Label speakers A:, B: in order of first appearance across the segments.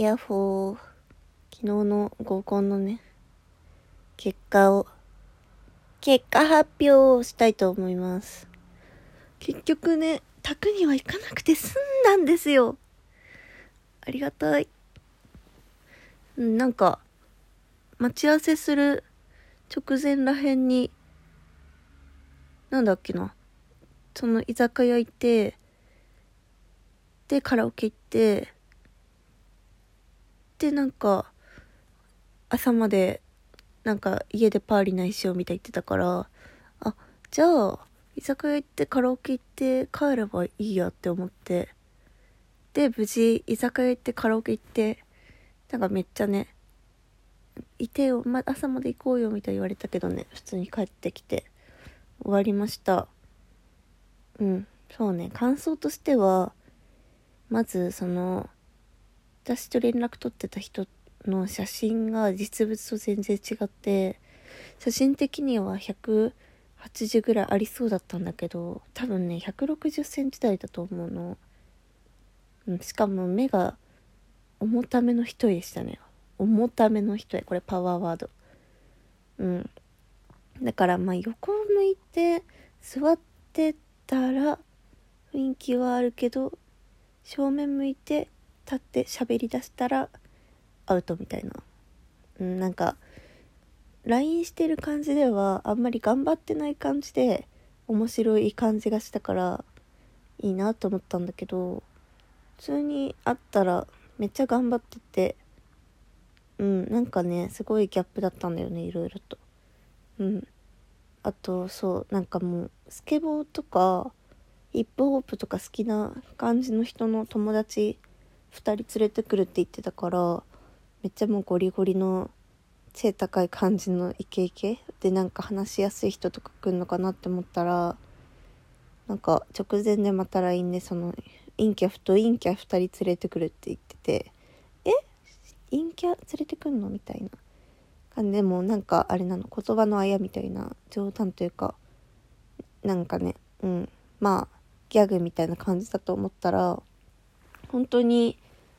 A: イヤホー。昨日の合コンのね結果を結果発表をしたいと思います。結局ね宅には行かなくて済んだんですよ。ありがたい。うなんか待ち合わせする直前らへんになんだっけなその居酒屋行ってでカラオケ行ってでなんか朝までなんか家でパーリーないしようみたい言ってたからあじゃあ居酒屋行ってカラオケ行って帰ればいいやって思ってで無事居酒屋行ってカラオケ行ってなんかめっちゃねいてよ、ま、朝まで行こうよみたい言われたけどね普通に帰ってきて終わりました。うんそうね。感想としてはまずその私と連絡取ってた人の写真が実物と全然違って写真的には180ぐらいありそうだったんだけど多分ね160センチ台だと思うの、しかも目が重ための人でしたね。重ための人へこれパワーワード。うん。だからまあ横を向いて座ってたら雰囲気はあるけど正面向いて立って喋りだしたらアウトみたいな、うん、なんか LINE してる感じではあんまり頑張ってない感じで面白い感じがしたからいいなと思ったんだけど普通に会ったらめっちゃ頑張っててうんなんかねすごいギャップだったんだよねいろいろと。うん。あとそうなんかもうスケボーとかヒップホップとか好きな感じの人の友達2人連れてくるって言ってたからめっちゃもうゴリゴリの背高い感じのイケイケ？でなんか話しやすい人とか来るのかなって思ったらなんか直前でまた LINE でその陰キャフと陰キャ2人連れてくるって言っててえ？陰キャ連れてくんのみたいな。感じでもなんかあれなの言葉のあやみたいな冗談というかなんかねうん。まあギャグみたいな感じだと思ったら本当に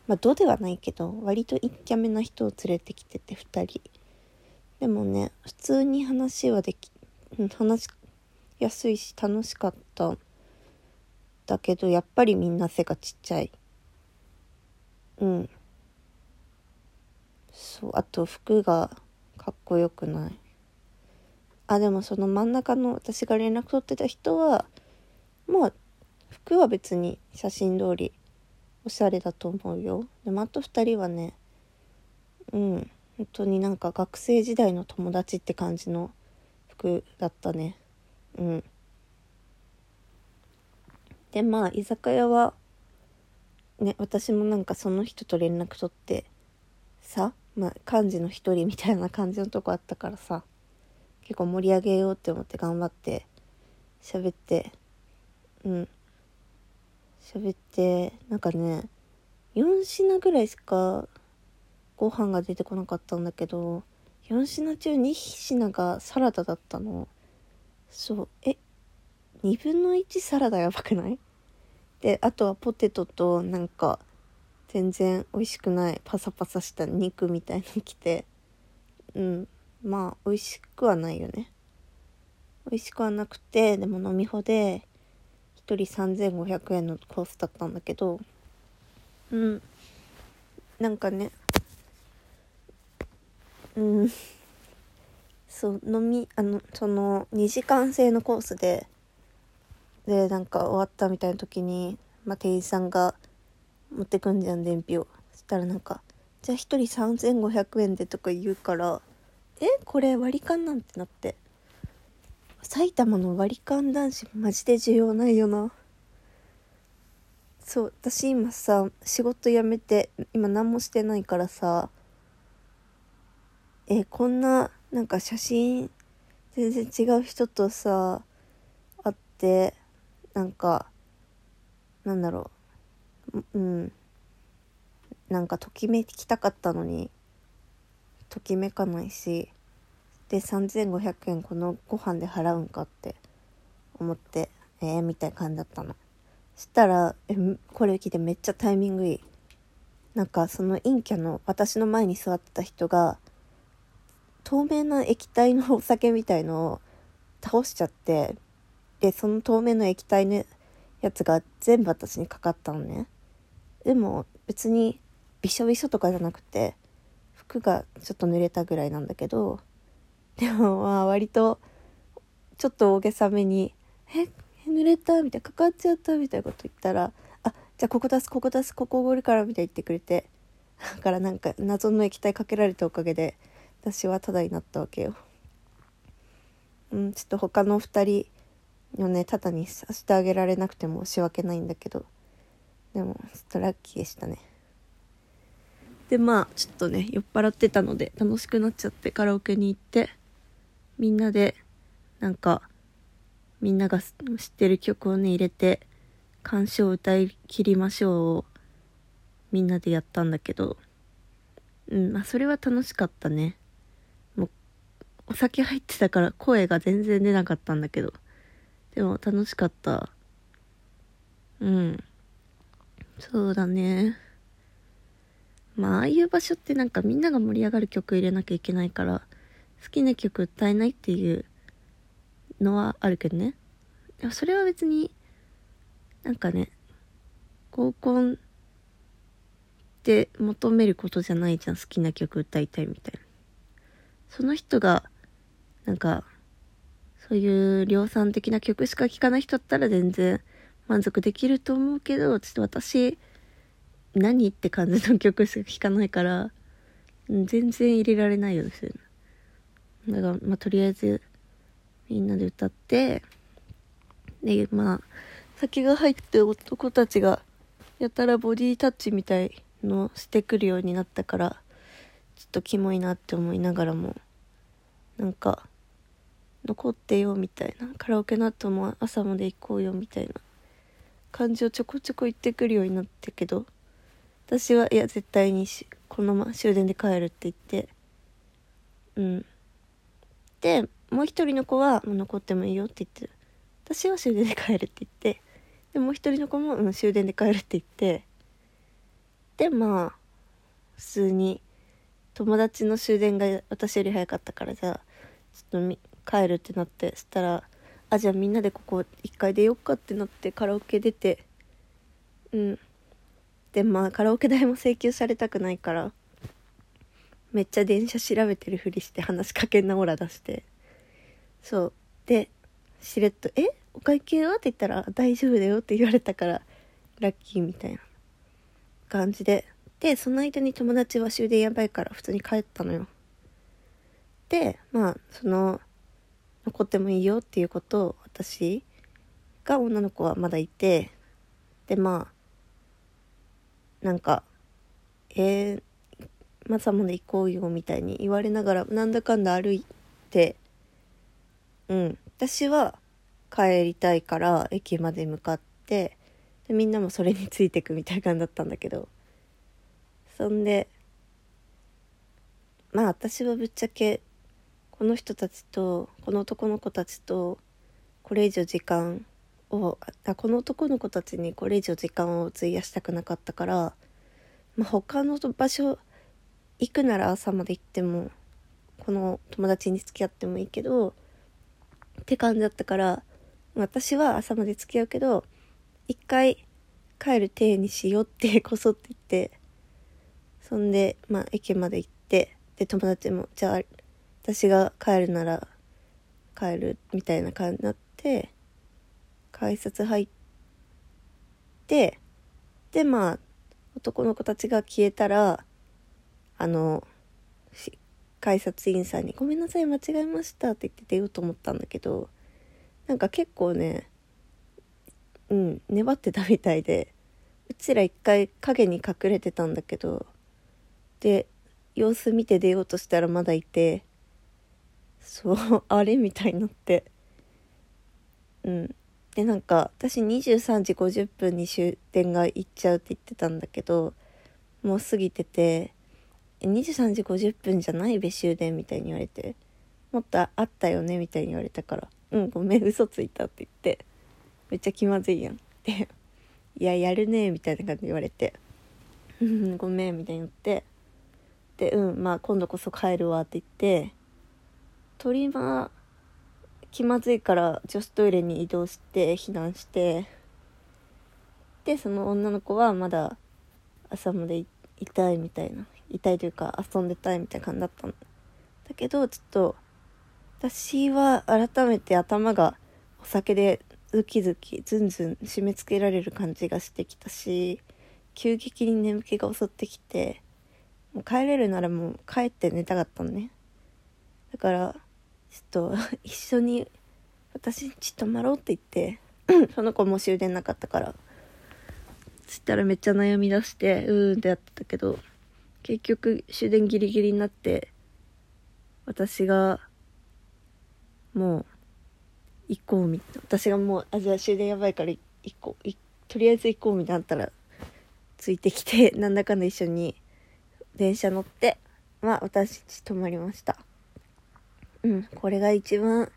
A: まあ度ではないけど割と一キャメな人を連れてきてて2人。でもね普通に話はでき話しやすいし楽しかった。だけどやっぱりみんな背がちっちゃい。うん。そうあと服がかっこよくない。あでもその真ん中の私が連絡取ってた人はまあ服は別に写真通りおしゃれだと思うよ。でもあと2人はねうん本当になんか学生時代の友達って感じの服だったね。うん。でまあ居酒屋はね私もなんかその人と連絡取ってさまあ幹事の一人みたいな感じのとこあったからさ結構盛り上げようって思って頑張って喋ってうん。喋ってなんかね4品ぐらいしかご飯が出てこなかったんだけど4品中2品がサラダだったの。そう。え2分の1サラダやばくない？であとはポテトとなんか全然美味しくないパサパサした肉みたいの来て。うん。まあ美味しくはないよね。美味しくはなくてでも飲み放で人3500円のコースだったんだけどうん。なんかねうん。そう飲みあのその2時間制のコースででなんか終わったみたいな時に、まあ、店員さんが持ってくんじゃん伝票。そしたらなんか「じゃあ1人3500円で」とか言うから「えこれ割り勘なん?」てなって。埼玉の割り勘男子マジで需要ないよな。そう私今さ仕事辞めて今何もしてないからさえこんななんか写真全然違う人とさ会ってなんかなんだろううんなんかときめきたかったのにときめかないし。で3500円このご飯で払うんかって思ってえー、みたいな感じだったの。そしたらえこれ聞いてめっちゃタイミングいい。なんかその陰キャの私の前に座ってた人が透明な液体のお酒みたいのを 倒しちゃってでその透明の液体のやつが全部私にかかったのね。でも別にびしょびしょとかじゃなくて服がちょっと濡れたぐらいなんだけどでもまあ割とちょっと大げさめに「え濡れた」みたいな「かかっちゃった」みたいなこと言ったら「あじゃあここ出すここ出すここおごるから」みたいに言ってくれて だからなんか謎の液体かけられたおかげで私はタダになったわけよ。うん、ちょっと他の2人のねタダにさせてあげられなくて申し訳ないんだけどでもちょっとラッキーでしたね。でまあちょっとね酔っ払ってたので楽しくなっちゃってカラオケに行ってみんなでなんかみんなが知ってる曲をね入れて鑑賞歌い切りましょうをみんなでやったんだけどうんまあそれは楽しかったね。もうお酒入ってたから声が全然出なかったんだけどでも楽しかった。うん。そうだね。まあ、ああいう場所ってなんかみんなが盛り上がる曲入れなきゃいけないから、好きな曲歌えないっていうのはあるけどね。でもそれは別に、なんかね、合コンって求めることじゃないじゃん。好きな曲歌いたいみたいな。その人が、なんか、そういう量産的な曲しか聴かない人だったら全然満足できると思うけど、ちょっと私、何って感じの曲しか聴かないから、全然入れられないようですよねだから、まあ、とりあえず、みんなで歌って、で、まあ、先が入って男たちが、やたらボディタッチみたいのしてくるようになったから、ちょっとキモいなって思いながらも、なんか、残ってよみたいな、カラオケの後も朝まで行こうよみたいな感じをちょこちょこ言ってくるようになったけど、私はいや絶対にこのまま終電で帰るって言ってうん。でもう一人の子はもう残ってもいいよって言って私は終電で帰るって言ってでもう一人の子も、うん、終電で帰るって言ってでまあ普通に友達の終電が私より早かったからじゃあちょっと帰るってなってそしたらあじゃあみんなでここ一回出よっかってなってカラオケ出てうん。でまあカラオケ代も請求されたくないからめっちゃ電車調べてるふりして話しかけんなオラ出して。そう。でしれっと「え？お会計は?」って言ったら「大丈夫だよ」って言われたからラッキーみたいな感じで。でその間に友達は終電やばいから普通に帰ったのよ。でまあその残ってもいいよっていうことを私が女の子はまだいてでまあなんか「えー、マサまで行こうよ」みたいに言われながらなんだかんだ歩いてうん。私は帰りたいから駅まで向かってでみんなもそれについてくみたいな感じだったんだけど。そんでまあ私はぶっちゃけこの人たちとこの男の子たちとこれ以上時間をあこの男の子たちにこれ以上時間を費やしたくなかったから、まあ、他の場所行くなら朝まで行ってもこの友達に付き合ってもいいけどって感じだったから私は朝まで付き合うけど一回帰る体にしようってこそって言ってそんでまあ駅まで行ってで友達もじゃあ私が帰るなら帰るみたいな感じになって改札入ってでまあ男の子たちが消えたらあの改札員さんに「ごめんなさい間違えました」って言って出ようと思ったんだけどなんか結構ねうん粘ってたみたいでうちら一回影に隠れてたんだけどで様子見て出ようとしたらまだいてそう あれみたいになってうん。でなんか私23時50分に終電が行っちゃうって言ってたんだけどもう過ぎてて23時50分じゃないべ終電みたいに言われて。もっとあったよねみたいに言われたから。うんごめん嘘ついたって言って。めっちゃ気まずいやん。でいややるねみたいな感じで言われて「うんごめん」みたいに言って。で「うんまあ今度こそ帰るわ」って言って。鳥間気まずいから女子トイレに移動して避難して。でその女の子はまだ朝までいたいみたいな。痛いというか遊んでたいみたいな感じだったんだけどちょっと私は改めて頭がお酒でズキズキズンズン締め付けられる感じがしてきたし急激に眠気が襲ってきてもう帰れるならもう帰って寝たかったのね。だからちょっと一緒に私んち泊まろうって言って その子も終電なかったからそしたらめっちゃ悩み出してうーんってやってたけど結局終電ギリギリになって私がもう行こうみたいな私がもうあじゃあ終電やばいから行こうとりあえず行こうみたいなったらついてきて なんだかんだ一緒に電車乗ってまあ私ち泊まりました。うんこれが一番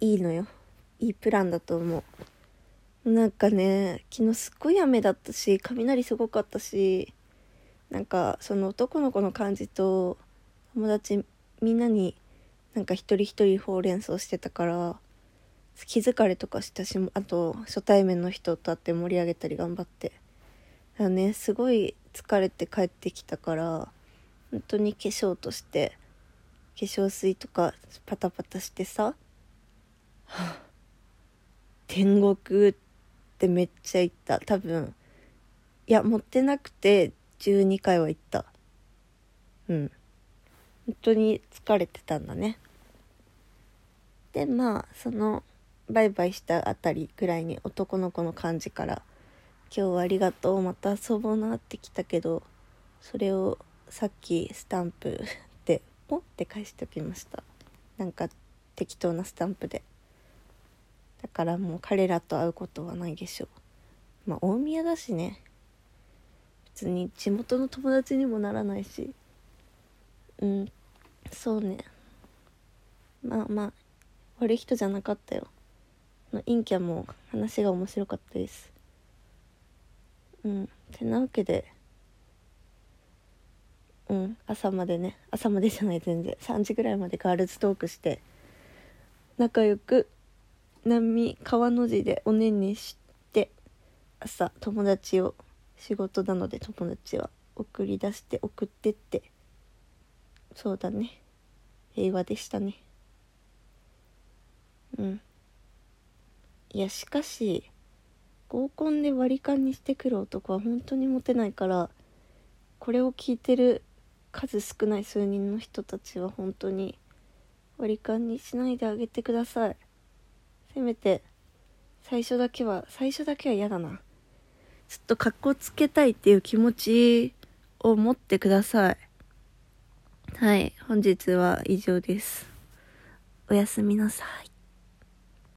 A: いいのよ。いいプランだと思う。なんかね昨日すっごい雨だったし雷すごかったしなんかその男の子の感じと友達みんなになんか一人一人ほうれん草してたから気疲れとかしたしあと初対面の人と会って盛り上げたり頑張って。だからねすごい疲れて帰ってきたから本当に化粧として化粧水とかパタパタしてさ、はあ、天国ってめっちゃ行った。多分いや持ってなくて12回は行った。うん。本当に疲れてたんだね。でまあそのバイバイしたあたりくらいに男の子の感じから「今日はありがとうまた遊ぼうな」ってきたけどそれをさっきスタンプ でポンって返しておきました。なんか適当なスタンプで。だからもう彼らと会うことはないでしょう。まあ大宮だしね。別に地元の友達にもならないし。うん。そうね。まあまあ悪い人じゃなかったよ。の陰キャも話が面白かったです。うん。てなわけで。うん。朝までね。朝までじゃない全然。3時ぐらいまでガールズトークして。仲良く波川の字でおねんねして朝友達を仕事なので友達は送り出して送ってって。そうだね。平和でしたね。うん。いやしかし合コンで割り勘にしてくる男は本当にモテないからこれを聞いてる数少ない数人の人たちは本当に割り勘にしないであげてください。せめて最初だけは最初だけは嫌だな。ちょっとかっこつけたいっていう気持ちを持ってください。はい、本日は以上です。おやすみなさい。